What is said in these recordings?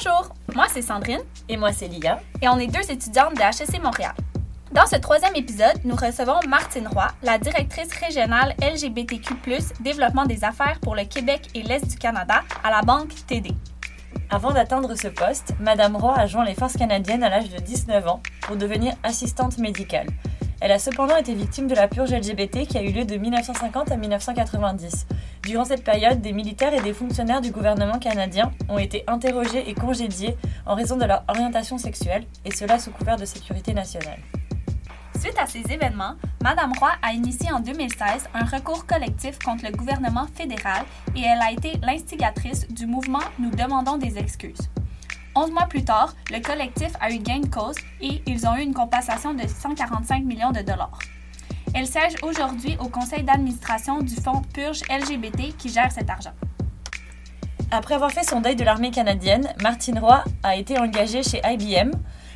Bonjour, moi c'est Sandrine. Et moi c'est Lia. Et on est deux étudiantes de HEC Montréal. Dans ce troisième épisode, nous recevons Martine Roy, la directrice régionale LGBTQ, développement des affaires pour le Québec et l'Est du Canada à la Banque TD. Avant d'atteindre ce poste, Madame Roy a joint les forces canadiennes à l'âge de 19 ans pour devenir assistante médicale. Elle a cependant été victime de la purge LGBT qui a eu lieu de 1950 à 1990. Durant cette période, des militaires et des fonctionnaires du gouvernement canadien ont été interrogés et congédiés en raison de leur orientation sexuelle, et cela sous couvert de sécurité nationale. Suite à ces événements, Madame Roy a initié en 2016 un recours collectif contre le gouvernement fédéral et elle a été l'instigatrice du mouvement Nous demandons des excuses. Onze mois plus tard, le collectif a eu gain de cause et ils ont eu une compensation de 145 millions de dollars. Elle siège aujourd'hui au conseil d'administration du fonds Purge LGBT qui gère cet argent. Après avoir fait son deuil de l'armée canadienne, Martine Roy a été engagée chez IBM,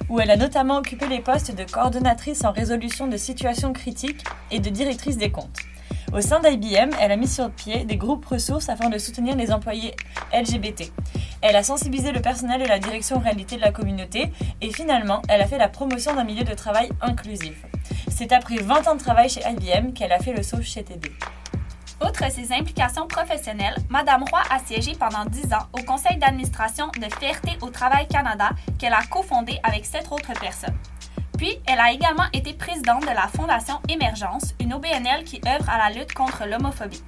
où elle a notamment occupé les postes de coordonnatrice en résolution de situations critiques et de directrice des comptes. Au sein d'IBM, elle a mis sur pied des groupes ressources afin de soutenir les employés LGBT. Elle a sensibilisé le personnel et la direction aux réalités de la communauté et finalement, elle a fait la promotion d'un milieu de travail inclusif. C'est après 20 ans de travail chez IBM qu'elle a fait le saut chez TD. Outre ses implications professionnelles, Madame Roy a siégé pendant 10 ans au conseil d'administration de Fierté au Travail Canada qu'elle a cofondé avec sept autres personnes. Puis, elle a également été présidente de la Fondation Émergence, une OBNL qui œuvre à la lutte contre l'homophobie.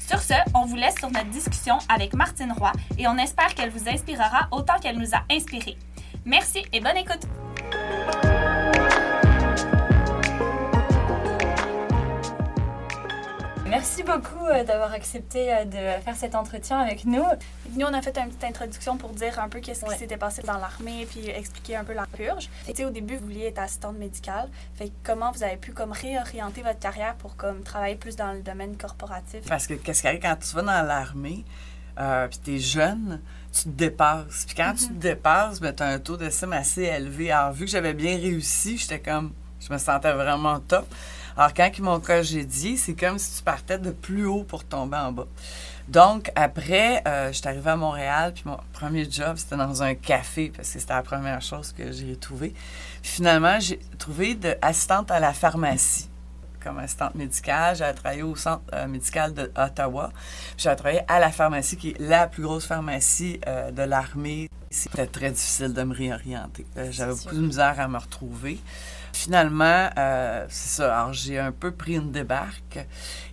Sur ce, on vous laisse sur notre discussion avec Martine Roy et on espère qu'elle vous inspirera autant qu'elle nous a inspirés. Merci et bonne écoute! Merci beaucoup euh, d'avoir accepté euh, de faire cet entretien avec nous. Nous, on a fait une petite introduction pour dire un peu qu'est-ce qui s'était passé dans l'armée, puis expliquer un peu la purge. au début, vous vouliez être assistante médicale. Fait comment vous avez pu comme réorienter votre carrière pour comme travailler plus dans le domaine corporatif? Parce que qu'est-ce qui arrive quand tu vas dans l'armée, euh, puis tu es jeune, tu te dépasses. Puis quand tu te mm-hmm. dépasses, ben, tu as un taux d'estime assez élevé. Alors, vu que j'avais bien réussi, j'étais comme, je me sentais vraiment top. Alors, quand ils m'ont congédié, c'est comme si tu partais de plus haut pour tomber en bas. Donc, après, euh, je suis arrivée à Montréal, puis mon premier job, c'était dans un café, parce que c'était la première chose que j'ai trouvée. finalement, j'ai trouvé de assistante à la pharmacie comme assistante médicale. J'ai travaillé au centre euh, médical d'Ottawa. J'ai travaillé à la pharmacie, qui est la plus grosse pharmacie euh, de l'armée. C'était très difficile de me réorienter. J'avais beaucoup de misère à me retrouver. Finalement, euh, c'est ça. Alors, j'ai un peu pris une débarque.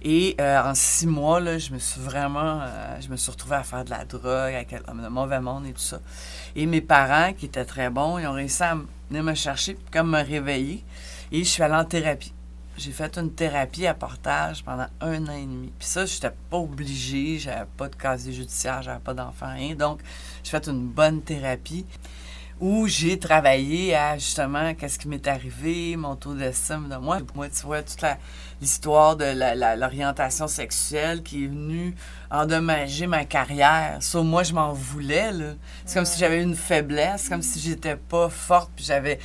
Et euh, en six mois, là, je me suis vraiment. Euh, je me suis retrouvée à faire de la drogue, avec le mauvais monde et tout ça. Et mes parents, qui étaient très bons, ils ont réussi à venir me chercher, comme me réveiller. Et je suis allée en thérapie. J'ai fait une thérapie à portage pendant un an et demi. Puis ça, je n'étais pas obligée, j'avais pas de casier judiciaire, j'avais pas d'enfant, rien. Donc, j'ai fait une bonne thérapie où j'ai travaillé à justement qu'est-ce qui m'est arrivé, mon taux d'estime de moi. Moi, tu vois, toute l'histoire de l'orientation sexuelle qui est venue endommager ma carrière. Sauf moi, je m'en voulais, là. C'est comme si j'avais une faiblesse, comme si j'étais pas forte, puis j'avais...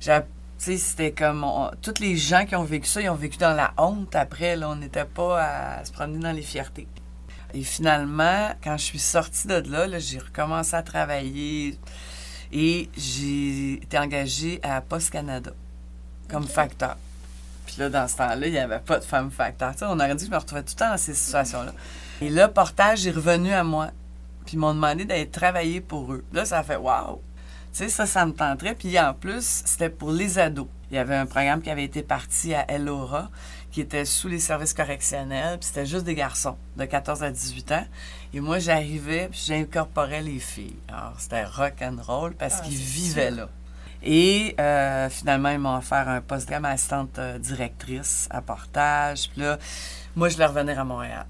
Tu sais, c'était comme... tous les gens qui ont vécu ça, ils ont vécu dans la honte après, là. On n'était pas à se promener dans les fiertés. Et finalement, quand je suis sortie de là, là j'ai recommencé à travailler et j'ai été engagée à Post Canada comme facteur. Puis là, dans ce temps-là, il n'y avait pas de femme facteur. on aurait dit que je me retrouvais tout le temps dans ces situations-là. Et là, portage est revenu à moi. Puis ils m'ont demandé d'aller travailler pour eux. Là, ça a fait waouh! Tu sais, ça, ça me tenterait. Puis en plus, c'était pour les ados. Il y avait un programme qui avait été parti à Elora, qui était sous les services correctionnels, puis c'était juste des garçons de 14 à 18 ans. Et moi, j'arrivais, puis j'incorporais les filles. Alors, c'était rock and roll parce ah, qu'ils vivaient là. Et euh, finalement, ils m'ont offert un poste comme assistante euh, directrice à portage. Puis là, moi, je voulais revenir à Montréal.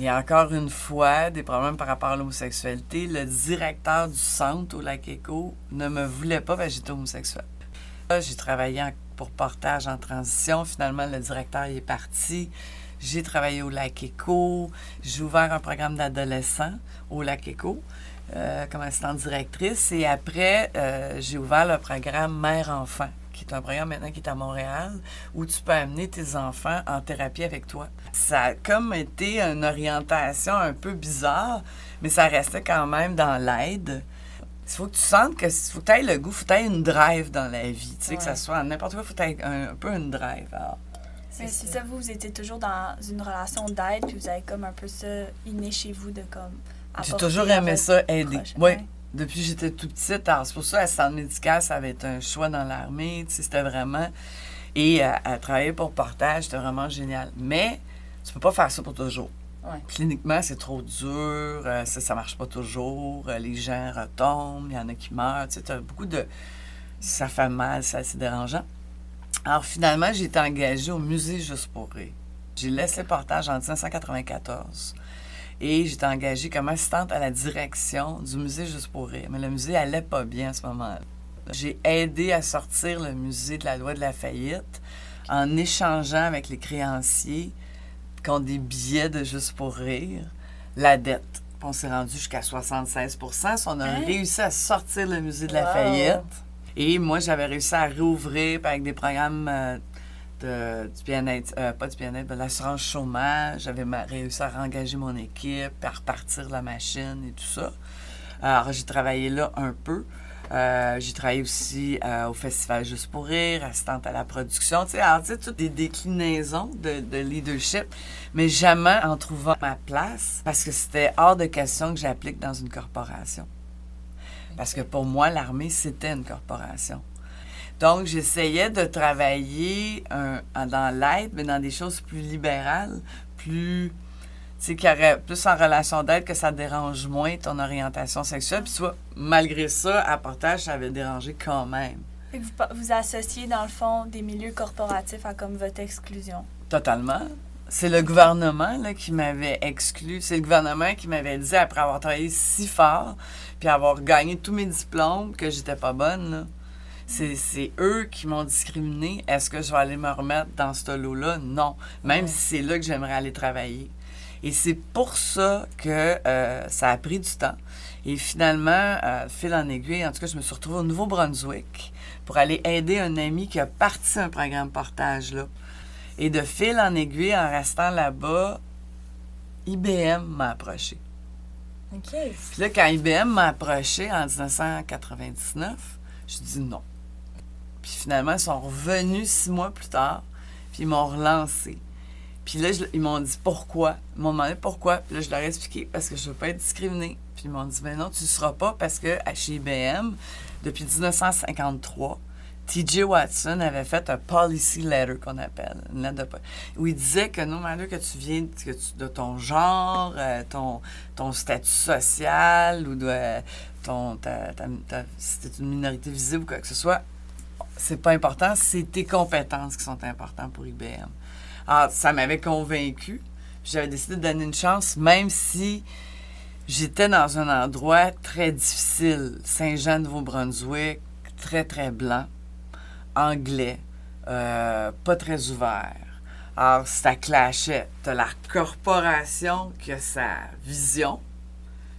Et encore une fois, des problèmes par rapport à l'homosexualité. Le directeur du centre au Lac Éco ne me voulait pas parce que j'étais homosexuelle. J'ai travaillé pour portage en transition. Finalement, le directeur est parti. J'ai travaillé au Lac Éco. J'ai ouvert un programme d'adolescents au Lac Éco euh, comme assistante directrice. Et après, euh, j'ai ouvert le programme Mère-Enfant, qui est un programme maintenant qui est à Montréal, où tu peux amener tes enfants en thérapie avec toi. Ça a comme été une orientation un peu bizarre, mais ça restait quand même dans l'aide Il faut que tu sentes que faut que tu aies le goût, faut que tu aies une drive dans la vie. Tu sais, que ça soit n'importe quoi, faut que tu aies un, un peu une drive. Alors, Mais C'est ça, vous, vous étiez toujours dans une relation d'aide, puis vous avez comme un peu ça inné chez vous de comme. J'ai toujours à aimé ça, aider. Oui. Depuis que j'étais tout petite, alors c'est pour ça, assistante médicale, ça avait été un choix dans l'armée. Tu sais, c'était vraiment. Et euh, à travailler pour Portage, c'était vraiment génial. Mais tu peux pas faire ça pour toujours. Cliniquement, c'est trop dur, euh, ça, ça marche pas toujours, euh, les gens retombent, il y en a qui meurent. Tu beaucoup de. Ça fait mal, ça, c'est dérangeant. Alors finalement, j'ai été engagée au musée Juste pour. J'ai laissé Portage en 1994. Et j'étais engagée comme assistante à la direction du musée Juste pour. Mais le musée allait pas bien à ce moment-là. J'ai aidé à sortir le musée de la loi de la faillite en échangeant avec les créanciers des billets de Juste pour rire la dette. On s'est rendu jusqu'à 76% On a Hein? réussi à sortir le musée de la Wow. faillite. Et moi, j'avais réussi à réouvrir puis avec des programmes euh, de, du bien-être, euh, pas du bien-être, de l'assurance chômage. J'avais réussi à réengager mon équipe, à repartir la machine et tout ça. Alors, j'ai travaillé là un peu. Euh, j'ai travaillé aussi euh, au Festival Juste pour rire, assistante à la production. Tu sais, alors, tu sais, toutes des déclinaisons de, de leadership, mais jamais en trouvant ma place parce que c'était hors de question que j'applique dans une corporation. Parce que pour moi, l'armée, c'était une corporation. Donc, j'essayais de travailler en- dans l'aide, mais dans des choses plus libérales, plus. Sais, qui auraient plus en relation d'aide, que ça dérange moins ton orientation sexuelle. Puis, vois, malgré ça, à Portage, ça avait dérangé quand même. Fait que vous, associez, dans le fond, des milieux corporatifs à comme votre exclusion. Totalement. C'est le gouvernement là, qui m'avait exclu. C'est le gouvernement qui m'avait dit, après avoir travaillé si fort, puis avoir gagné tous mes diplômes, que j'étais pas bonne. là. C'est, eux qui m'ont discriminé. Est-ce que je vais aller me remettre dans ce lot-là? Non. Même Ouais. si c'est là que j'aimerais aller travailler. Et c'est pour ça que euh, ça a pris du temps. Et finalement, euh, fil en aiguille, en tout cas, je me suis retrouvée au Nouveau-Brunswick pour aller aider un ami qui a parti un programme portage là. Et de fil en aiguille, en restant là-bas, IBM m'a approché. OK. Puis là, quand IBM m'a approché en 1999, je dis non. Puis finalement, ils sont revenus six mois plus tard, puis ils m'ont relancé. Puis là, ils m'ont dit pourquoi. Ils m'ont demandé pourquoi. Puis là, je leur ai expliqué parce que je ne veux pas être discriminée. Puis ils m'ont dit, ben non, tu ne seras pas parce que à- chez IBM, depuis 1953, T.J. Watson avait fait un policy letter qu'on appelle, une lettre de où il disait que non matter que tu viens de ton genre, euh, ton, ton statut social ou de ton ta, ta- si t'es une minorité visible ou quoi que ce soit, c'est pas important, c'est tes compétences qui sont importantes pour IBM. Alors, ça m'avait convaincu. J'avais décidé de donner une chance, même si j'étais dans un endroit très difficile. Saint-Jean-Nouveau-Brunswick, très, très blanc, anglais, euh, pas très ouvert. Alors, ça clashait. T'as la corporation qui a sa vision,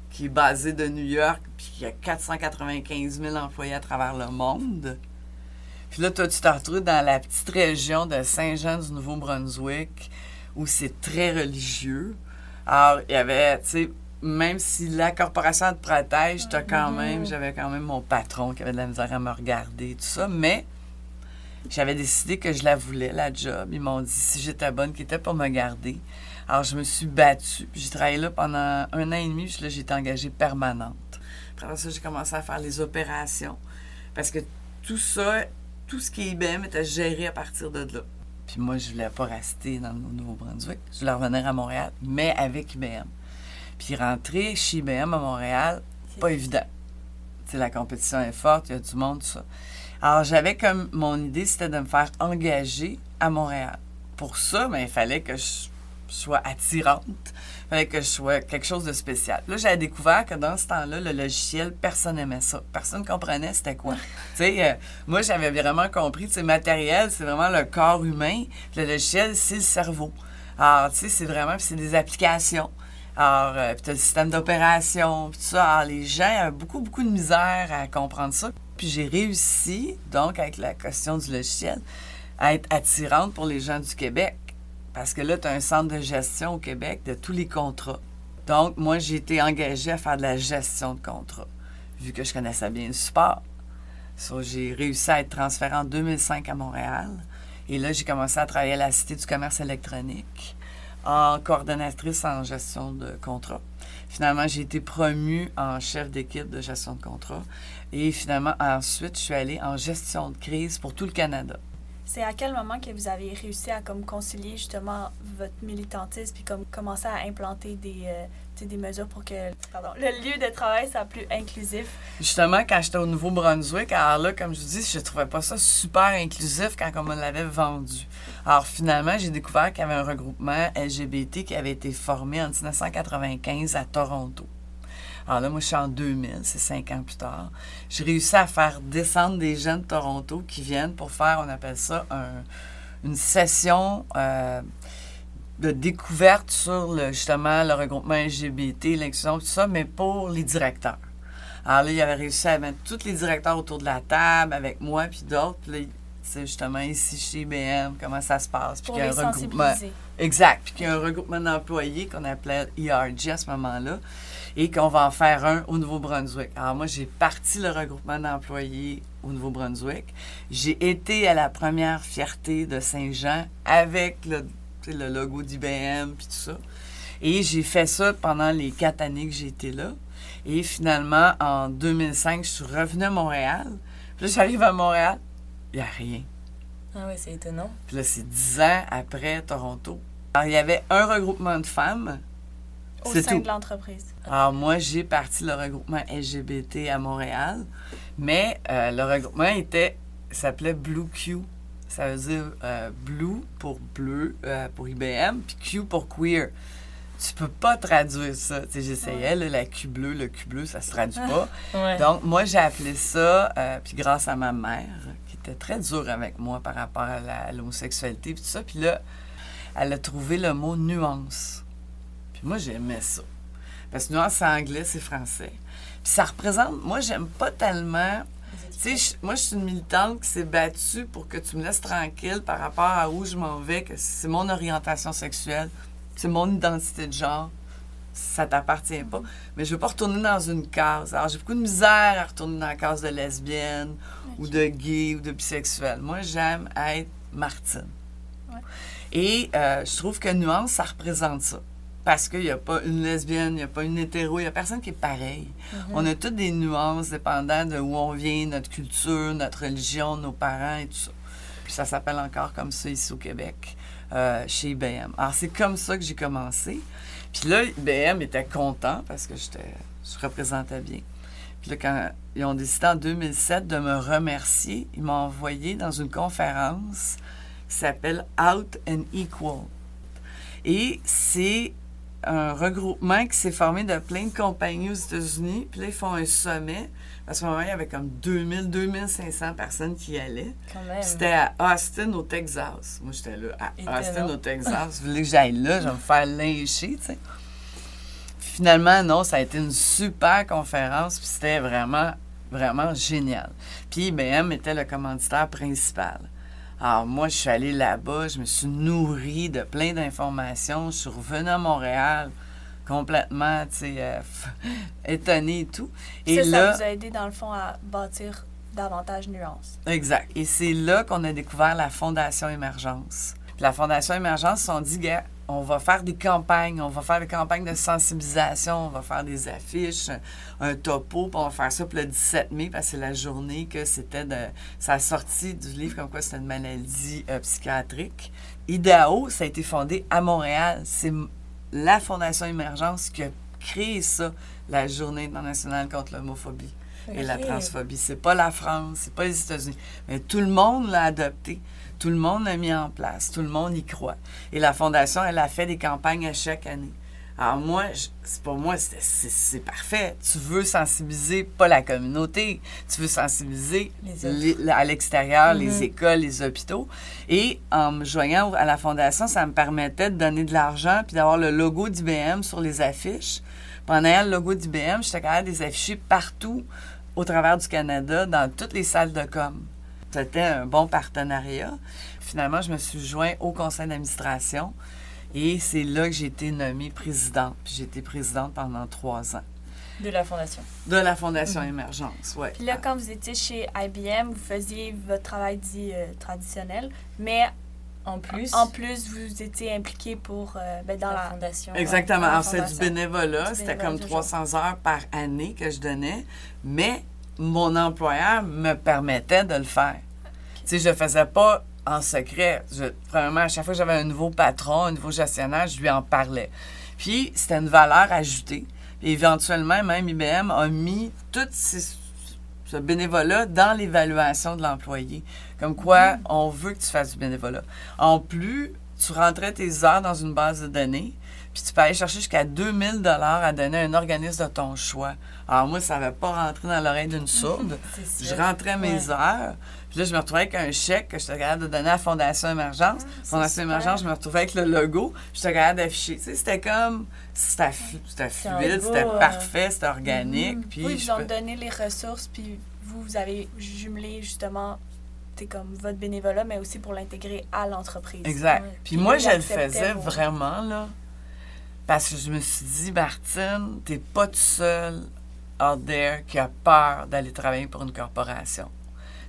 qui est basée de New York, puis qui a 495 000 employés à travers le monde. Puis là, toi, tu te retrouves dans la petite région de Saint-Jean du Nouveau-Brunswick, où c'est très religieux. Alors, il y avait, tu sais, même si la corporation te protège, t'as quand même, j'avais quand même mon patron qui avait de la misère à me regarder, tout ça, mais j'avais décidé que je la voulais, la job. Ils m'ont dit si j'étais bonne, qu'ils étaient pour me garder. Alors, je me suis battue. Puis j'ai travaillé là pendant un an et demi. Puis là, j'ai été engagée permanente. Après ça, j'ai commencé à faire les opérations. Parce que tout ça, tout ce qui est IBM était géré à partir de là. Puis moi, je voulais pas rester dans le Nouveau-Brunswick. Je voulais revenir à Montréal, mais avec IBM. Puis rentrer chez IBM à Montréal, pas évident. La compétition est forte, il y a du monde, tout ça. Alors, j'avais comme mon idée, c'était de me faire engager à Montréal. Pour ça, ben, il fallait que je sois attirante. Fallait que je sois quelque chose de spécial. Là, j'avais découvert que dans ce temps-là, le logiciel, personne n'aimait ça. Personne ne comprenait c'était quoi. tu sais, euh, moi, j'avais vraiment compris, tu sais, matériel, c'est vraiment le corps humain. Le logiciel, c'est le cerveau. Alors, tu sais, c'est vraiment, c'est des applications. Alors, euh, puis t'as le système d'opération, puis tout ça. Alors, les gens ont beaucoup, beaucoup de misère à comprendre ça. Puis j'ai réussi, donc, avec la question du logiciel, à être attirante pour les gens du Québec. Parce que là, tu as un centre de gestion au Québec de tous les contrats. Donc, moi, j'ai été engagée à faire de la gestion de contrats. vu que je connaissais bien le support. j'ai réussi à être transférée en 2005 à Montréal. Et là, j'ai commencé à travailler à la Cité du commerce électronique en coordonnatrice en gestion de contrat. Finalement, j'ai été promue en chef d'équipe de gestion de contrat. Et finalement, ensuite, je suis allée en gestion de crise pour tout le Canada. C'est à quel moment que vous avez réussi à comme concilier justement votre militantisme puis comme commencer à implanter des, euh, des mesures pour que le lieu de travail soit plus inclusif? Justement, quand j'étais au Nouveau-Brunswick, alors là, comme je vous dis, je trouvais pas ça super inclusif quand on me l'avait vendu. Alors finalement, j'ai découvert qu'il y avait un regroupement LGBT qui avait été formé en 1995 à Toronto. Alors là, moi, je suis en 2000, c'est cinq ans plus tard. J'ai réussi à faire descendre des jeunes de Toronto qui viennent pour faire, on appelle ça, une session euh, de découverte sur le, justement le regroupement LGBT, l'inclusion, tout ça, mais pour les directeurs. Alors là, il avait réussi à mettre tous les directeurs autour de la table avec moi puis d'autres. C'est justement ici chez IBM, comment ça se passe. Puis qu'il y a un regroupement. Exact. Puis qu'il y a un regroupement d'employés qu'on appelait ERG à ce moment-là et qu'on va en faire un au Nouveau-Brunswick. Alors moi, j'ai parti le regroupement d'employés au Nouveau-Brunswick. J'ai été à la première fierté de Saint-Jean avec le, le logo d'IBM puis tout ça. Et j'ai fait ça pendant les quatre années que j'ai été là. Et finalement, en 2005, je suis revenue à Montréal. Puis là, j'arrive à Montréal, il n'y a rien. Ah oui, c'est étonnant. Puis là, c'est dix ans après Toronto. Alors, il y avait un regroupement de femmes au sein de l'entreprise. Alors, moi, j'ai parti le regroupement LGBT à Montréal, mais euh, le regroupement était, s'appelait Blue Q. Ça veut dire euh, Blue pour bleu, euh, pour IBM, puis Q pour queer. Tu peux pas traduire ça. J'essayais, la Q bleue, le Q bleu, ça se traduit pas. Donc, moi, j'ai appelé ça, puis grâce à ma mère, qui était très dure avec moi par rapport à l'homosexualité, puis tout ça, puis là, elle a trouvé le mot nuance moi, j'aimais ça. Parce que nuance, c'est anglais, c'est français. Puis ça représente. Moi, j'aime pas tellement. Tu sais, moi, je suis une militante qui s'est battue pour que tu me laisses tranquille par rapport à où je m'en vais, que c'est mon orientation sexuelle, c'est mon identité de genre. Ça t'appartient pas. Mais je veux pas retourner dans une case. Alors, j'ai beaucoup de misère à retourner dans la case de lesbienne ou de gay ou de bisexuel. Moi, j'aime être Martine. Et euh, je trouve que nuance, ça représente ça parce qu'il n'y a pas une lesbienne, il n'y a pas une hétéro, il n'y a personne qui est pareil. Mhm. On a toutes des nuances dépendant de où on vient, notre culture, notre religion, nos parents et tout ça. Puis ça s'appelle encore comme ça ici au Québec, euh, chez IBM. Alors c'est comme ça que j'ai commencé. Puis là, IBM était content parce que je représentais bien. Puis là, quand ils ont décidé en 2007 de me remercier, ils m'ont envoyé dans une conférence qui s'appelle Out and Equal. Et c'est un regroupement qui s'est formé de plein de compagnies aux États-Unis. Puis là, ils font un sommet. À ce moment, il y avait comme 2000, 2500 personnes qui y allaient. C'était à Austin, au Texas. Moi, j'étais là, à Austin, au Texas. Vous voulez que j'aille là, je vais me faire lyncher, tu sais. Finalement, non, ça a été une super conférence, puis c'était vraiment, vraiment génial. Puis IBM était le commanditaire principal. Alors, moi, je suis allée là-bas, je me suis nourrie de plein d'informations. Je suis revenue à Montréal complètement, tu sais, euh, étonnée et tout. Et là, ça vous a aidé, dans le fond, à bâtir davantage nuances. Exact. Et c'est là qu'on a découvert la Fondation Émergence. la Fondation Émergence, on dit, gars, on va faire des campagnes, on va faire des campagnes de sensibilisation, on va faire des affiches, un topo, puis on va faire ça pour le 17 mai, parce que c'est la journée que c'était de. Ça sorti du livre comme quoi c'était une maladie euh, psychiatrique. IDAO, ça a été fondé à Montréal. C'est la Fondation Émergence qui a créé ça, la Journée internationale contre l'homophobie et la transphobie. C'est pas la France, c'est pas les États-Unis. Mais tout le monde l'a adopté. Tout le monde l'a mis en place. Tout le monde y croit. Et la Fondation, elle a fait des campagnes à chaque année. Alors moi, c'est pour moi, c'est parfait. Tu veux sensibiliser pas la communauté, tu veux sensibiliser à l'extérieur, les mm-hmm. écoles, les hôpitaux. Et en me joignant à la fondation, ça me permettait de donner de l'argent puis d'avoir le logo d'IBM sur les affiches. Pendant le logo d'IBM, j'étais capable de les afficher partout au travers du Canada, dans toutes les salles de com. C'était un bon partenariat. Finalement, je me suis joint au conseil d'administration et c'est là que j'ai été nommée présidente. Puis j'ai été présidente pendant trois ans. De la fondation. De la Fondation Émergence, oui. Puis là, quand vous étiez chez IBM, vous faisiez votre travail dit euh, traditionnel, mais En plus, en plus, vous étiez impliqué pour, euh, ben, dans la, la... fondation. Exactement. Alors, c'est du bénévolat. Du C'était bénévolat, comme toujours. 300 heures par année que je donnais, mais mon employeur me permettait de le faire. Tu sais, je le faisais pas en secret. Je, premièrement, à chaque fois que j'avais un nouveau patron, un nouveau gestionnaire, je lui en parlais. Puis, c'était une valeur ajoutée. Puis, éventuellement, même IBM a mis tout ces- ce bénévolat dans l'évaluation de l'employé. Comme quoi, on veut que tu fasses du bénévolat. En plus, tu rentrais tes heures dans une base de données, puis tu peux aller chercher jusqu'à 2000 dollars à donner à un organisme de ton choix. Alors moi, ça n'avait pas rentré dans l'oreille d'une sourde. Je rentrais mes Ouais. heures. Puis là, je me retrouvais avec un chèque que j'étais capable de donner à Fondation Émergence. Fondation super. Émergence, je me retrouvais avec le logo. J'étais capable d'afficher. Tu sais, c'était comme... C'était fluide, c'était euh, parfait, c'était organique. Puis Oui, ils ont peux- donné les ressources, puis vous, vous avez jumelé justement, c'est comme votre bénévolat, mais aussi pour l'intégrer à l'entreprise. Exact. Puis Puis moi, je le faisais vraiment, là, parce que je me suis dit, Martine, t'es pas tout seul out there qui a peur d'aller travailler pour une corporation.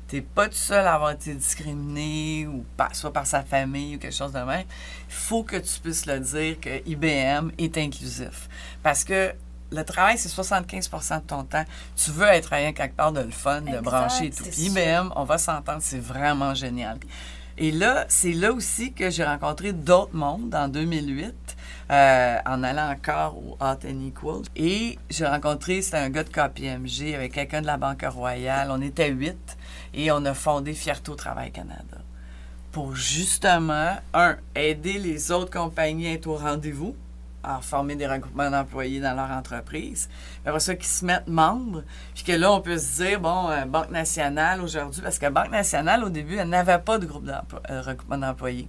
T'es pas tout seul à avoir été discriminé, ou par- soit par sa famille ou quelque chose de même. Il faut que tu puisses le dire que IBM est inclusif. Parce que le travail, c'est 75 de ton temps. Tu veux être rien quelque part de le fun, de Exact, brancher et tout. Puis. IBM, on va s'entendre, c'est vraiment génial. Et là, c'est là aussi que j'ai rencontré d'autres mondes en 2008, euh, en allant encore au Hot and Equal. Et j'ai rencontré, c'était un gars de KPMG avec quelqu'un de la Banque Royale. On était huit et on a fondé Fierté Travail Canada. Pour justement, un, aider les autres compagnies à être au rendez-vous, à former des regroupements d'employés dans leur entreprise. Après ça, qu'ils se mettent membres, puis que là, on peut se dire, bon, euh, Banque nationale aujourd'hui, parce que Banque nationale, au début, elle n'avait pas de groupe de regroupement d'employés.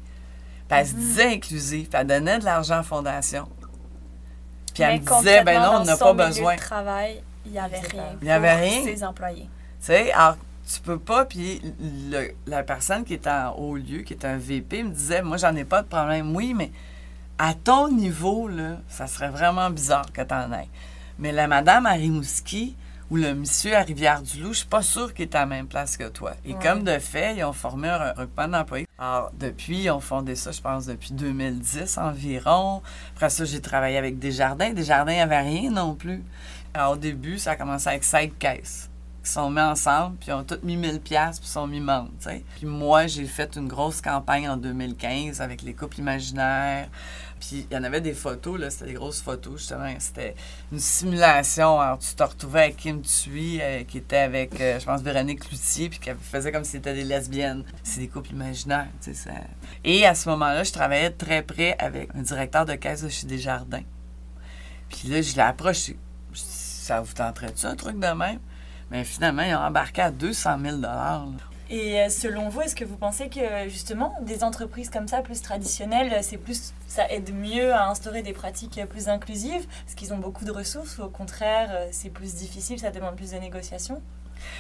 Puis elle se disait inclusive, puis elle donnait de l'argent en fondation. Puis elle me disait, ben non, on n'a pas besoin. de travail, il n'y avait rien. Il y avait pour rien. Ses employés. Tu sais, alors, tu peux pas. Puis le- la personne qui est en haut lieu, qui est un VP, me disait Moi, j'en ai pas de problème. Oui, mais à ton niveau, là, ça serait vraiment bizarre que tu en aies. Mais la madame à Rimouski ou le monsieur à Rivière-du-Loup, je suis pas sûre qu'il est à la même place que toi. Et Ouais. comme de fait, ils ont formé un regroupement d'employés. Alors, depuis, ils ont fondé ça, je pense, depuis 2010 environ. Après ça, j'ai travaillé avec Desjardins. Desjardins n'avait rien non plus. Alors, au début, ça a commencé avec cinq caisses qui sont mis ensemble, puis ils ont tous mis 1000 pièces puis sont mis membres, tu sais. Puis moi, j'ai fait une grosse campagne en 2015 avec les couples imaginaires. Puis il y en avait des photos, là, c'était des grosses photos, justement. C'était une simulation. Alors, tu te retrouvais avec Kim Thuy, euh, qui était avec, euh, je pense, Véronique Cloutier, puis qui faisait comme si c'était des lesbiennes. C'est des couples imaginaires, tu sais. ça. Et à ce moment-là, je travaillais très près avec un directeur de caisse de chez Desjardins. Puis là, je l'ai approché. Ça vous tenterait-tu un truc de même? Mais finalement, ils ont embarqué à 200 000 là. Et euh, selon vous, est-ce que vous pensez que justement des entreprises comme ça, plus traditionnelles, c'est plus, ça aide mieux à instaurer des pratiques plus inclusives? Parce qu'ils ont beaucoup de ressources ou au contraire, euh, c'est plus difficile, ça demande plus de négociations?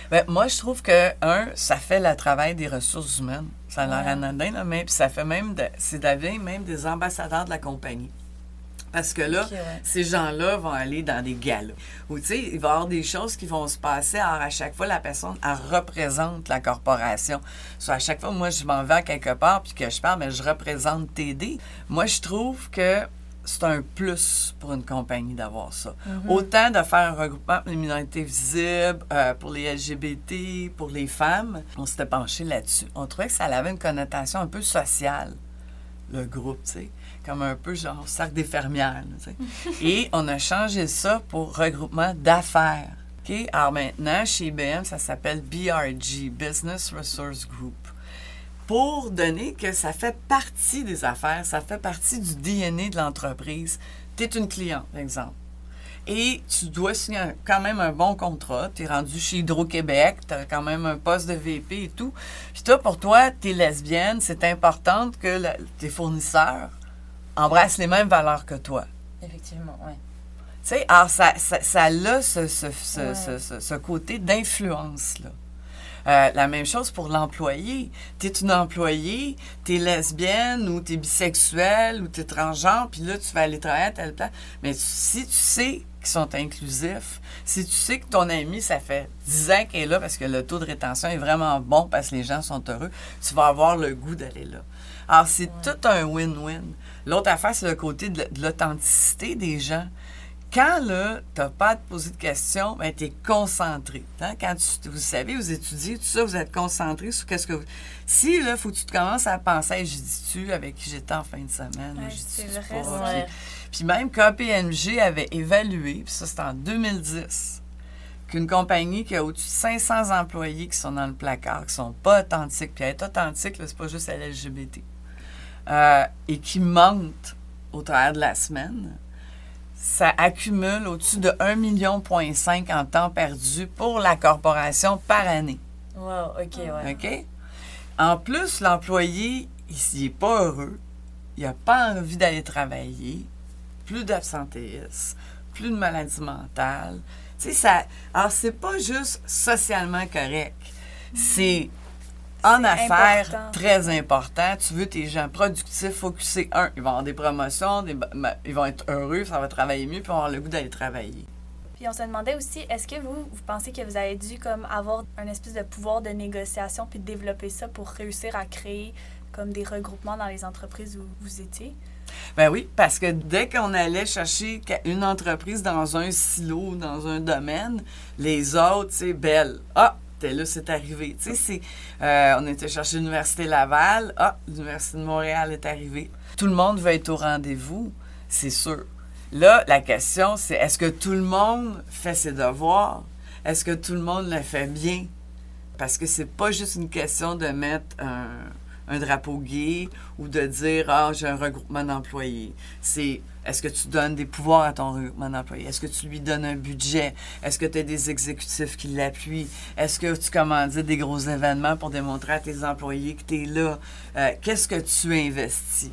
Ben, moi, je trouve que, un, ça fait le travail des ressources humaines. Ça a l'air Ouais. anodin, là, mais puis ça fait même, de- c'est d'avoir même des ambassadeurs de la compagnie. Parce que là, ouais. ces gens-là vont aller dans des galas. Ou, tu sais, il va y avoir des choses qui vont se passer. Alors, à chaque fois, la personne, elle représente la corporation. Soit à chaque fois, moi, je m'en vais à quelque part puis que je parle, mais je représente TD. Moi, je trouve que c'est un plus pour une compagnie d'avoir ça. Autant de faire un regroupement pour les minorités visibles, euh, pour les LGBT, pour les femmes, on s'était penché là-dessus. On trouvait que ça avait une connotation un peu sociale, le groupe, tu sais, comme un peu genre cercle des fermières. Et on a changé ça pour regroupement d'affaires. OK? Alors maintenant, chez IBM, ça s'appelle BRG, Business Resource Group pour donner que ça fait partie des affaires, ça fait partie du DNA de l'entreprise. Tu es une cliente, par exemple. Et tu dois signer quand même un bon contrat. Tu es rendu chez Hydro-Québec, tu as quand même un poste de VP et tout. Puis toi, pour toi, tu es lesbienne, c'est important que la- tes fournisseurs embrassent les mêmes valeurs que toi. Effectivement, ouais. Tu sais, alors ça, ça, ça a ce, ce, ce, Ouais. ce- côté d'influence-là. Euh, la même chose pour l'employé. Tu es une employée, tu es lesbienne ou tu es bisexuelle ou tu es transgenre, puis là, tu vas aller travailler à telle place. Mais si tu sais qu'ils sont inclusifs, si tu sais que ton ami, ça fait 10 ans qu'elle est là parce que le taux de rétention est vraiment bon parce que les gens sont heureux, tu vas avoir le goût d'aller là. Alors, c'est tout un win-win. L'autre affaire, c'est le côté de l'authenticité des gens. Quand là, tu n'as pas à te poser de questions, ben, tu es concentré. Hein? Quand tu, vous savez, vous étudiez, tout ça, vous êtes concentré sur qu'est-ce que vous. Si là, il faut que tu te commences à penser, je dis-tu avec qui j'étais en fin de semaine, Ouais, je c'est vrai, pas? Puis, même KPMG avait évalué, puis ça c'était en 2010, qu'une compagnie qui a au-dessus de 500 employés qui sont dans le placard, qui sont pas authentiques, puis être authentique, c'est pas juste à l'LGBT, euh, et qui mentent au travers de la semaine, ça accumule au-dessus de 1,5 million en temps perdu pour la corporation par année. Wow, ok, ouais. OK? En plus, l'employé, il n'est pas heureux, il n'a pas envie d'aller travailler, plus d'absentéisme, plus de maladie mentale. Tu sais, ça. Alors, c'est pas juste socialement correct. C'est en affaires important. très important. Tu veux tes gens productifs, focusés. Un, ils vont avoir des promotions, des- ils vont être heureux, ça va travailler mieux, puis ils vont avoir le goût d'aller travailler. Puis on se demandait aussi, est-ce que vous, vous pensez que vous avez dû comme avoir un espèce de pouvoir de négociation puis développer ça pour réussir à créer comme des regroupements dans les entreprises où vous étiez? Ben oui, parce que dès qu'on allait chercher une entreprise dans un silo, dans un domaine, les autres, c'est belle. Ah, là, c'est arrivé. Tu sais, euh, on était chercher l'Université Laval. Ah, l'Université de Montréal est arrivée. Tout le monde veut être au rendez-vous, c'est sûr. Là, la question, c'est est-ce que tout le monde fait ses devoirs? Est-ce que tout le monde le fait bien? Parce que c'est pas juste une question de mettre un, un drapeau gay ou de dire Ah, j'ai un regroupement d'employés. C'est est-ce que tu donnes des pouvoirs à ton regroupement d'employés? Est-ce que tu lui donnes un budget? Est-ce que tu as des exécutifs qui l'appuient? Est-ce que tu commandes des gros événements pour démontrer à tes employés que tu es là? Euh, Qu'est-ce que tu investis?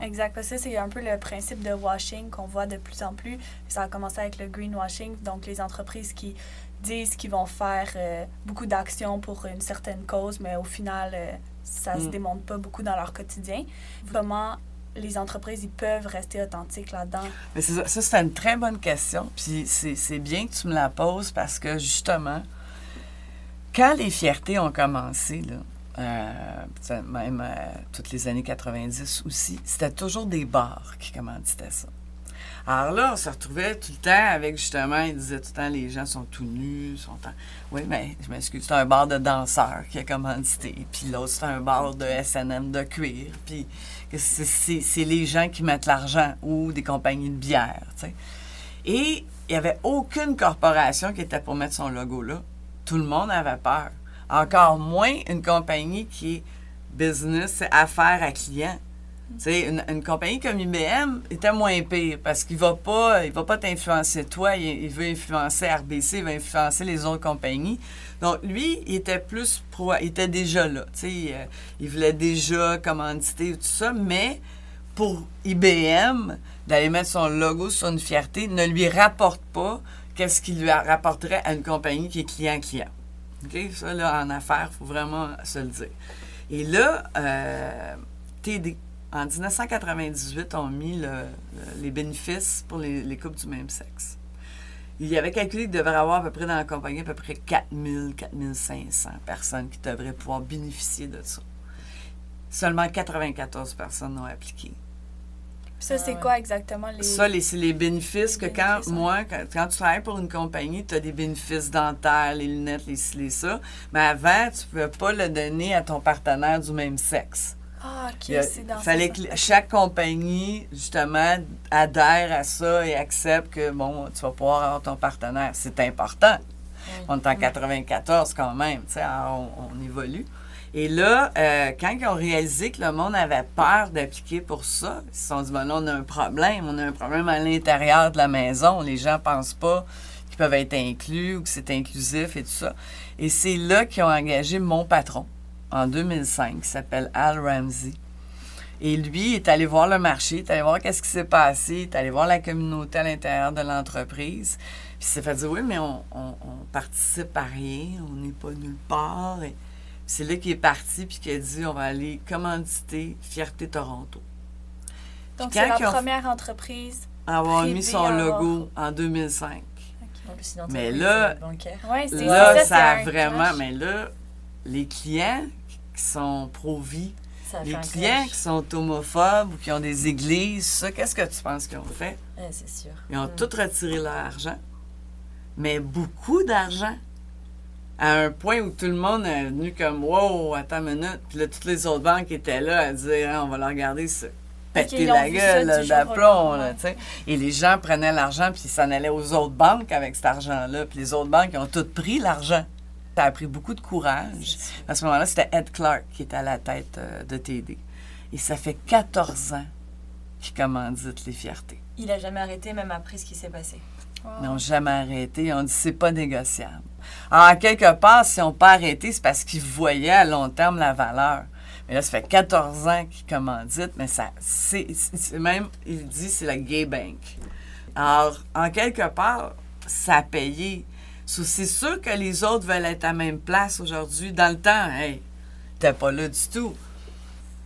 Que Ça, c'est un peu le principe de washing qu'on voit de plus en plus. Ça a commencé avec le greenwashing, donc les entreprises qui disent qu'ils vont faire euh, beaucoup d'actions pour une certaine cause, mais au final, euh, ça se Mm. démontre pas beaucoup dans leur quotidien. Comment les entreprises ils peuvent rester authentiques là-dedans? Mais ça, ça, c'est une très bonne question. Puis c'est bien que tu me la poses parce que justement, quand les fiertés ont commencé, là, euh, même euh, toutes les années 90 aussi, c'était toujours des bars qui commanditaient ça. Alors là, on se retrouvait tout le temps avec justement, ils disaient tout le temps, les gens sont tout nus, sont en... Oui, mais je m'excuse, c'est un bar de danseurs qui a commandité, puis l'autre, c'est un bar de S&M de cuir, puis c'est- les gens qui mettent l'argent ou des compagnies de bière, tu sais. Et il n'y avait aucune corporation qui était pour mettre son logo là. Tout le monde avait peur. Encore moins une compagnie qui est business, c'est affaires à client. Tu sais, une, compagnie comme IBM était moins pire parce qu'il va pas, il va pas t'influencer toi, il, veut influencer RBC, il veut influencer les autres compagnies. Donc lui, il était plus pro, il était déjà là. Il, euh, il voulait déjà commanditer tout ça, mais pour IBM, d'aller mettre son logo sur une fierté ne lui rapporte pas qu'est-ce qu'il lui rapporterait à une compagnie qui est client-client. OK? Ça, là, en affaires, faut vraiment se le dire. Et là, euh, TD, en 1998, ont mis le- le- les bénéfices pour les, les couples du même sexe. Il y avait calculé qu'il devrait avoir à peu près dans la compagnie à peu près 4000, 4500 personnes qui devraient pouvoir bénéficier de ça. Seulement 94 personnes ont appliqué. Puis ça, Ah c'est ouais. quoi exactement les... Ça, les- c'est les bénéfices que Les quand moi, quand, quand tu travailles pour une compagnie, tu as des bénéfices dentaires, les lunettes, les ci, les ça. Mais avant, tu ne pouvais pas le donner à ton partenaire du même sexe. Ah, OK, c'est dans fallait que chaque compagnie, justement, adhère à ça et accepte que, bon, tu vas pouvoir avoir ton partenaire. C'est important. On est en 94 quand même, tu sais, on, on évolue. Et là, euh, quand ils ont réalisé que le monde avait peur d'appliquer pour ça, ils se sont dit, ben là, on a un problème. On a un problème à l'intérieur de la maison. Les gens pensent pas qu'ils peuvent être inclus ou que c'est inclusif et tout ça. Et c'est là qu'ils ont engagé mon patron en 2005, qui s'appelle Al Ramsey. Et lui est allé voir le marché, il est allé voir qu'est-ce qui s'est passé, il est allé voir la communauté à l'intérieur de l'entreprise. Puis il s'est fait dire, oui, mais on, on, on participe à rien, on n'est pas nulle part. Et c'est là qu'il est parti, puis qu'il a dit, on va aller commanditer Fierté Toronto. Donc, c'est la première entreprise. Avoir Privé mis son à avoir. logo en 2005. En plus, une Mais là-. Ouais, ça a vraiment. Mais là, les clients qui sont pro-vie, les clients qui sont homophobes ou qui ont des églises, ça, qu'est-ce que tu penses qu'ils ont fait? Ouais, c'est sûr. Ils ont Mm. tout retiré leur argent, mais beaucoup d'argent. À un point où tout le monde est venu comme Wow, attends une minute. Puis là, toutes les autres banques étaient là à dire Hein, on va leur regarder se péter la gueule d'aplomb. là. Et les gens prenaient l'argent puis ils s'en allaient aux autres banques avec cet argent-là. Puis les autres banques ils ont toutes pris l'argent. Ça a pris beaucoup de courage. À ce moment-là, c'était Ed Clark qui était à la tête euh, de TD. Et ça fait 14 ans qu'il commandite les fiertés. Il a jamais arrêté, même après ce qui s'est passé. Wow. Ils n'ont jamais arrêté. Ils ont dit c'est pas négociable. Alors, quelque part, si on pas arrêté, c'est parce qu'ils voyaient à long terme la valeur. Mais là, ça fait 14 ans qu'ils commanditent, mais ça, c'est c'est même, il dit, c'est la gay bank. Alors, en quelque part, ça a payé. C'est sûr que les autres veulent être à la même place aujourd'hui. Dans le temps, hey, t'es pas là du tout.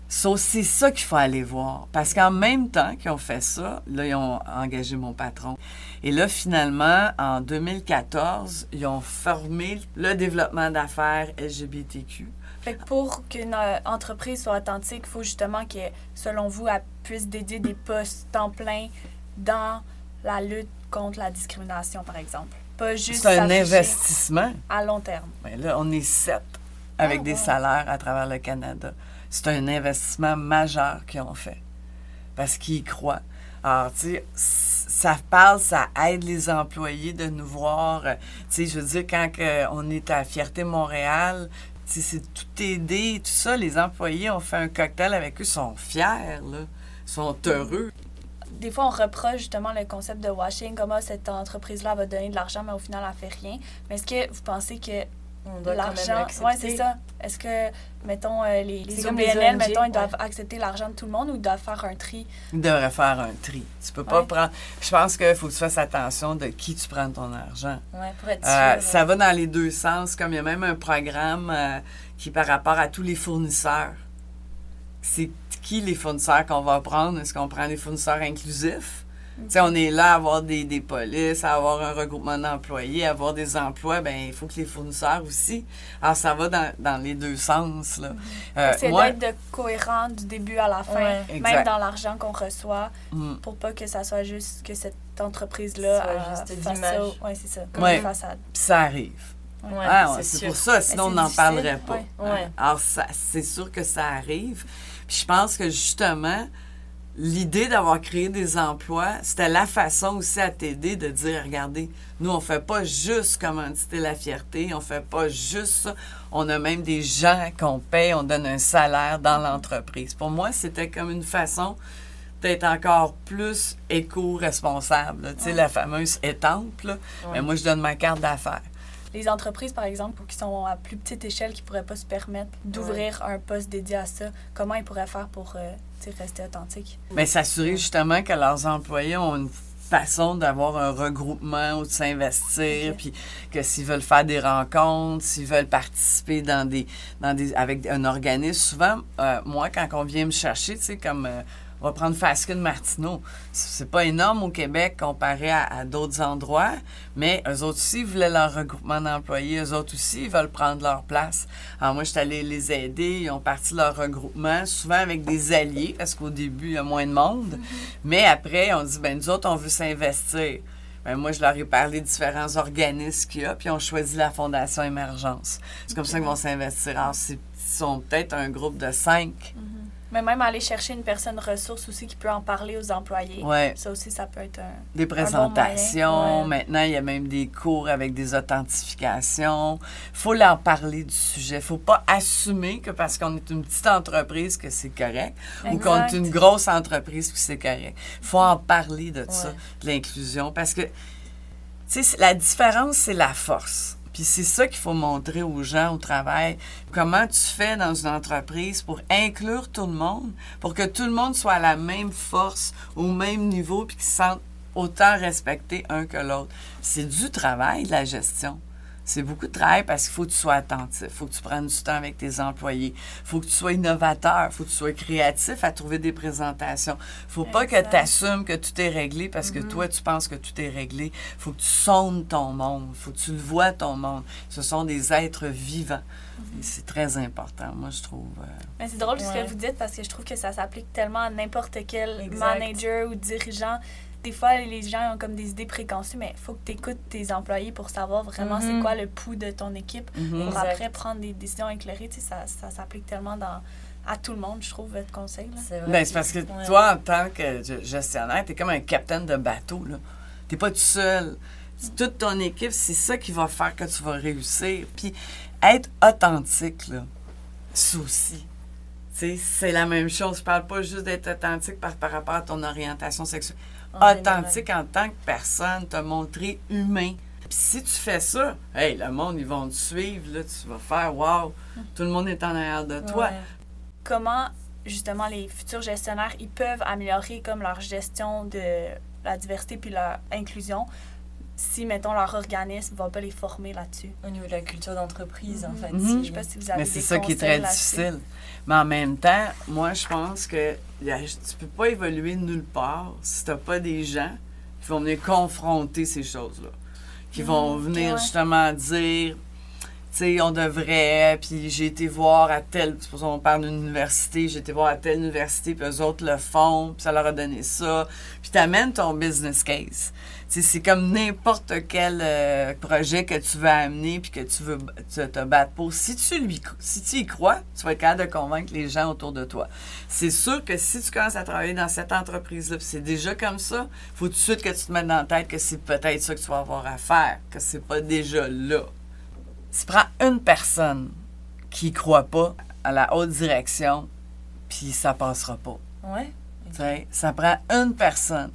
So, c'est ça qu'il faut aller voir. Parce qu'en même temps qu'ils ont fait ça, là, ils ont engagé mon patron. Et là, finalement, en 2014, ils ont formé le développement d'affaires LGBTQ. Fait que pour qu'une euh, entreprise soit authentique, il faut justement que, selon vous, elle puisse dédier des postes temps plein dans la lutte contre la discrimination, par exemple. Pas juste C'est un investissement. à long terme. Mais là, on est sept avec Ah, des wow. salaires à travers le Canada. C'est un investissement majeur qu'ils ont fait parce qu'ils y croient. Alors, tu sais, ça parle, ça aide les employés de nous voir. euh, Tu sais, je veux dire, quand on est à Fierté Montréal, tu sais, c'est tout aidé, tout ça. Les employés ont fait un cocktail avec eux, sont fiers, là. Ils sont heureux. Des fois, on reproche justement le concept de washing, comment cette entreprise-là va donner de l'argent, mais au final, elle fait rien. Mais est-ce que vous pensez que l'argent. Oui, c'est ça. Est-ce que, mettons, euh, les, les OBNL, mettons, ils ouais. doivent accepter l'argent de tout le monde ou ils doivent faire un tri? Ils devraient faire un tri. Tu peux pas Ouais. prendre... Je pense qu'il faut que tu fasses attention de qui tu prends ton argent. Ouais, pour être Euh, sûr. ça va dans les deux sens, comme il y a même un programme euh, qui par rapport à tous les fournisseurs. C'est qui les fournisseurs qu'on va prendre? Est-ce qu'on prend des fournisseurs inclusifs? Tu sais, on est là à avoir des, des polices, à avoir un regroupement d'employés, à avoir des emplois, ben il faut que les fournisseurs aussi. Alors, ça va dans, dans les deux sens, là. Euh, c'est moi, d'être cohérent du début à la fin, Ouais. même Exact. dans l'argent qu'on reçoit, mm, pour pas que ça soit juste que cette entreprise-là Soit euh, juste fasse ça. Ouais, c'est ça, comme Ouais. une façade. puis ça arrive. Ouais, Ah, ouais, c'est pour ça, sinon on n'en parlerait pas. ouais. Hein? Ouais. Alors, ça- c'est sûr que ça arrive. Puis je pense que justement, l'idée d'avoir créé des emplois, c'était la façon aussi à t'aider de dire, regardez, nous, on fait pas juste commanditer la fierté, on fait pas juste ça. On a même des gens qu'on paye, on donne un salaire dans l'entreprise. Pour moi, c'était comme une façon d'être encore plus éco-responsable. Tu sais, la fameuse étampe, là. Mais moi, je donne ma carte d'affaires. Les entreprises, par exemple, qui sont à plus petite échelle, qui pourraient pas se permettre d'ouvrir un poste dédié à ça, comment ils pourraient faire pour euh, rester authentiques? Mais s'assurer justement que leurs employés ont une façon d'avoir un regroupement ou de s'investir, puis que s'ils veulent faire des rencontres, s'ils veulent participer dans des, dans des, avec un organisme, souvent, euh, moi, quand on vient me chercher, tu sais, comme euh, on va prendre Faskin Martineau, c'est pas énorme au Québec comparé à, à d'autres endroits, mais eux autres aussi voulaient leur regroupement d'employés, eux autres aussi ils veulent prendre leur place. Alors moi, je suis allée les aider, ils ont parti leur regroupement, souvent avec des alliés, parce qu'au début, il y a moins de monde, mais après, on dit, ben nous autres, on veut s'investir. Ben, moi, je leur ai parlé de différents organismes qu'il y a, puis ont choisi la Fondation Émergence. C'est comme ça qu'ils vont s'investir. Alors, ils sont peut-être un groupe de cinq. Mais même aller chercher une personne ressource aussi qui peut en parler aux employés. Ouais. Ça aussi, ça peut être un. Des présentations. ouais. Maintenant, il y a même des cours avec des authentifications. faut leur parler du sujet. faut pas assumer que parce qu'on est une petite entreprise que c'est correct ou qu'on est une grosse entreprise que c'est correct. faut en parler de ça, Ouais. de l'inclusion. Parce que, tu sais, la différence, c'est la force. Puis c'est ça qu'il faut montrer aux gens au travail. Comment tu fais dans une entreprise pour inclure tout le monde, pour que tout le monde soit à la même force, au même niveau, puis qu'ils se sentent autant respectés un que l'autre. C'est du travail, la gestion. C'est beaucoup de travail parce qu'il faut que tu sois attentif, il faut que tu prennes du temps avec tes employés, il faut que tu sois innovateur, il faut que tu sois créatif à trouver des présentations. Il faut pas que tu assumes que tout est réglé parce que toi, tu penses que tout est réglé. Il faut que tu sondes ton monde, il faut que tu le vois ton monde. Ce sont des êtres vivants. Et c'est très important, moi, je trouve. euh, Mais c'est drôle ce Ouais. que vous dites parce que je trouve que ça s'applique tellement à n'importe quel Exact. manager ou dirigeant. Des fois, les gens ont comme des idées préconçues, mais il faut que tu écoutes tes employés pour savoir vraiment c'est Mhm. quoi le pouls de ton équipe. mhm. Pour Exact. après prendre des décisions éclairées, tu sais, ça, ça s'applique tellement dans, à tout le monde, je trouve, votre conseil. Là. C'est vrai. Ben, c'est parce que Ouais. toi, en tant que ge- gestionnaire, tu es comme un capitaine de bateau. Tu n'es pas tout seul. C'est Toute ton équipe, c'est ça qui va faire que tu vas réussir. Puis être authentique, là, sais, C'est la même chose. Je parle pas juste d'être authentique par, par rapport à ton orientation sexuelle. En authentique en tant que personne, te montrer humain. Puis si tu fais ça, hey, le monde, ils vont te suivre. Là, tu vas faire wow, tout le monde est en arrière de toi. Ouais. Comment, justement, les futurs gestionnaires, ils peuvent améliorer comme leur gestion de la diversité puis leur inclusion? Si, mettons, leur organisme ne va pas les former là-dessus. Au niveau de la culture d'entreprise, en Mhm. fait. Mhm. si- Je sais pas si vous avez Mais c'est ça qui est très difficile. Mais en même temps, moi, je pense que a- tu peux pas évoluer nulle part si tu pas des gens qui vont venir confronter ces choses-là. Qui vont Mm, venir ouais. justement dire, tu sais, on devrait, puis j'ai été voir à telle, supposons on parle d'une université, j'ai été voir à telle université, puis eux autres le font, puis ça leur a donné ça. Puis tu amènes ton business case. C'est comme n'importe quel euh, projet que tu veux amener puis que tu veux te, battre pour. Si tu, lui, si tu y crois, tu vas être capable de convaincre les gens autour de toi. C'est sûr que si tu commences à travailler dans cette entreprise-là, c'est déjà comme ça, faut tout de suite que tu te mettes dans la tête que c'est peut-être ça que tu vas avoir à faire, que c'est pas déjà là. Si tu prends une personne qui y croit pas à la haute direction, puis ça passera pas. Ouais. Ça prend une personne.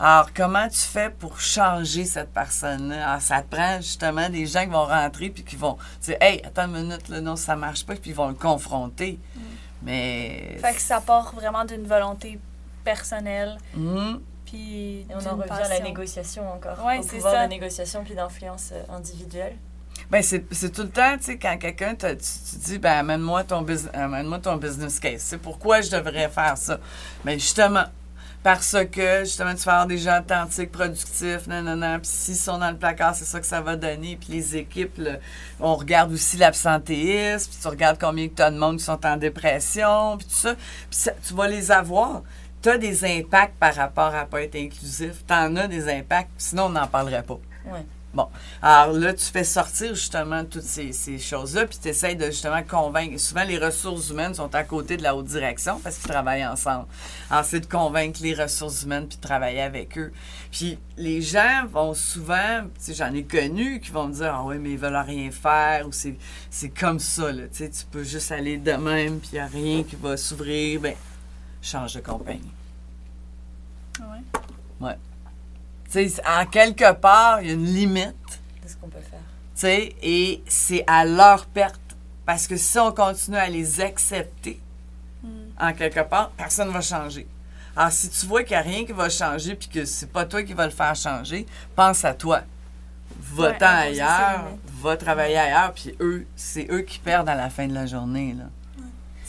Alors, comment tu fais pour changer cette personne-là? Alors, ça te prend justement des gens qui vont rentrer puis qui vont dire Hey, attends une minute, là, non, ça marche pas, puis ils vont le confronter. Mais. Fait que ça part vraiment d'une volonté personnelle, Mhm. puis Et on en revient à la négociation encore. Ouais, au c'est pouvoir ça. de négociation puis d'influence euh, individuelle. Ben, c'est tout le temps, tu sais, quand quelqu'un te dis, ben, amène-moi ton, amène-moi ton business case. C'est pourquoi je devrais faire ça? Mais justement, parce que, justement, tu vas avoir des gens authentiques, productifs, non. Puis s'ils sont dans le placard, c'est ça que ça va donner. Puis les équipes, on regarde aussi l'absentéisme, puis tu regardes combien tu as de monde qui sont en dépression, puis tout ça. Puis tu vas les avoir. Tu as des impacts par rapport à pas être inclusif. Tu en as des impacts, sinon on n'en parlerait pas. Ouais. Bon. Alors là, tu fais sortir justement toutes ces, ces choses-là, puis tu essaies de justement convaincre. Souvent, les ressources humaines sont à côté de la haute direction parce qu'ils travaillent ensemble. Alors, c'est de convaincre les ressources humaines puis de travailler avec eux. Puis les gens vont souvent, tu sais, j'en ai connu qui vont me dire Ah oui, mais ils veulent rien faire ou c'est, c'est comme ça, là. Tu sais, tu peux juste aller de même, puis il n'y a rien qui va s'ouvrir. Ben, change de compagnie. Ouais? Tu sais, en quelque part, il y a une limite. C'est ce qu'on peut faire. Et c'est à leur perte. Parce que si on continue à les accepter, Mm. en quelque part, personne ne va changer. Alors, si tu vois qu'il n'y a rien qui va changer puis que c'est pas toi qui va le faire changer, pense à toi. Va-t'en Ouais, ailleurs, va travailler ailleurs, puis eux, c'est eux qui perdent à la fin de la journée. Là.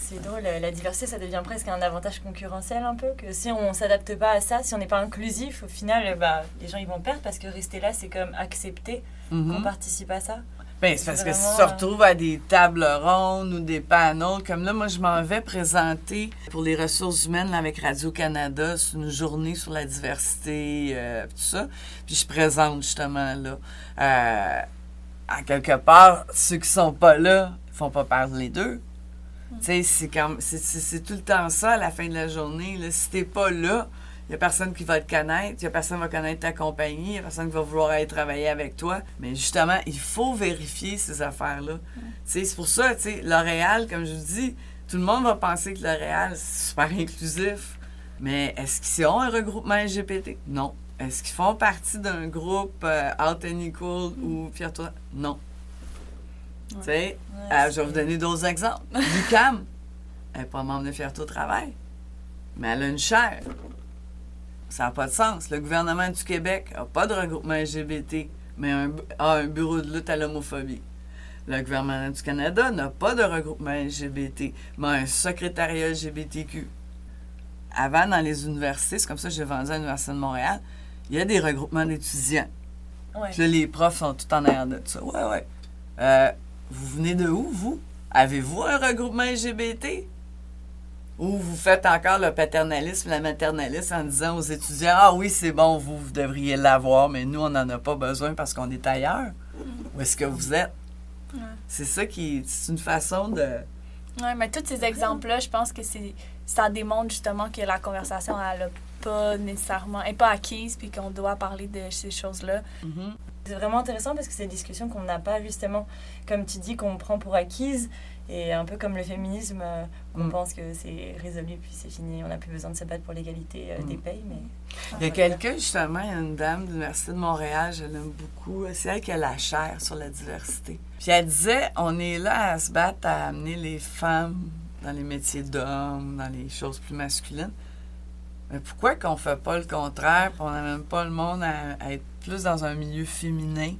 C'est drôle, la diversité, ça devient presque un avantage concurrentiel un peu, que si on s'adapte pas à ça, si on n'est pas inclusif, au final, bah, les gens ils vont perdre parce que rester là, c'est comme accepter Mhm. qu'on participe à ça. Ben, c'est parce que si tu te euh, retrouves à des tables rondes ou des panneaux, comme là, moi, je m'en vais présenter pour les ressources humaines là, avec Radio-Canada, c'est une journée sur la diversité, euh, tout ça. Puis je présente justement là. Euh, en quelque part, ceux qui sont pas là, ils font pas parler d'eux. C'est tout le temps ça à la fin de la journée. Là. Si t'es pas là, il n'y a personne qui va te connaître, il y a personne qui va connaître ta compagnie, il n'y a personne qui va vouloir aller travailler avec toi. Mais justement, il faut vérifier ces affaires-là. C'est pour ça, L'Oréal, comme je vous dis, tout le monde va penser que L'Oréal, c'est super inclusif. Mais est-ce qu'ils ont un regroupement LGBT? Non. Est-ce qu'ils font partie d'un groupe euh, Out and Equal ou Fier-toi? Non. Tu sais, Ouais, euh, je vais vous donner d'autres exemples. L'UCAM, elle n'est pas membre de Fierté au travail, mais elle a une chaire. Ça n'a pas de sens. Le gouvernement du Québec n'a pas de regroupement LGBT, mais un, a un bureau de lutte à l'homophobie. Le gouvernement du Canada n'a pas de regroupement LGBT, mais a un secrétariat LGBTQ. Avant, dans les universités, c'est comme ça que j'ai vendu à l'Université de Montréal, il y a des regroupements d'étudiants. Ouais. Puis là, les profs sont tout en arrière de ça. Ouais, ouais. Euh, vous venez de où, vous? Avez-vous un regroupement LGBT? Ou vous faites encore le paternalisme, la maternalisme en disant aux étudiants Ah oui, c'est bon, vous, vous devriez l'avoir, mais nous, on n'en a pas besoin parce qu'on est ailleurs. Où est-ce que vous êtes? Ouais. C'est ça qui. C'est une façon de. Oui, mais tous ces exemples-là, je pense que c'est ça démontre justement que la conversation, elle a pas nécessairement, elle est pas acquise, puis qu'on doit parler de ces choses-là. Mhm. C'est vraiment intéressant parce que c'est des discussions qu'on n'a pas justement, comme tu dis, qu'on prend pour acquises. Et un peu comme le féminisme, euh, on Mm. pense que c'est résolu, puis c'est fini, on n'a plus besoin de se battre pour l'égalité euh, Mm. des pays. Mais... Il y a quelqu'un, justement, il y a une dame de l'Université de Montréal, je l'aime beaucoup. C'est elle qui a la chaire sur la diversité. Puis elle disait on est là à se battre à amener les femmes dans les métiers d'hommes, dans les choses plus masculines. Mais pourquoi qu'on fait pas le contraire, on n'amène pas le monde à, à être plus dans un milieu féminin, tu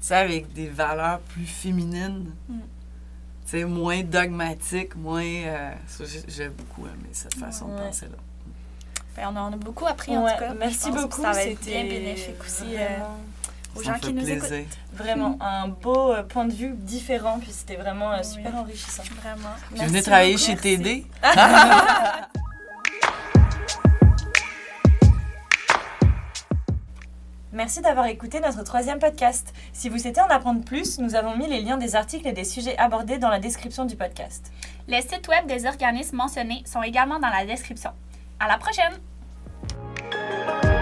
sais, avec des valeurs plus féminines, Mm. tu sais, moins dogmatiques, moins. euh, ça, j'ai- beaucoup aimé cette façon de penser-là. Ben, on en a beaucoup appris, en tout cas. merci beaucoup. Ça va être c'était bien bénéfique aussi euh, aux Ça gens qui nous plaisir. écoutent. Vraiment un beau euh, point de vue différent, puis c'était vraiment euh, Oui. super enrichissant. Vraiment. Puis venez travailler beaucoup. chez Merci. TD. Merci d'avoir écouté notre troisième podcast. Si vous souhaitez en apprendre plus, nous avons mis les liens des articles et des sujets abordés dans la description du podcast. Les sites web des organismes mentionnés sont également dans la description. À la prochaine!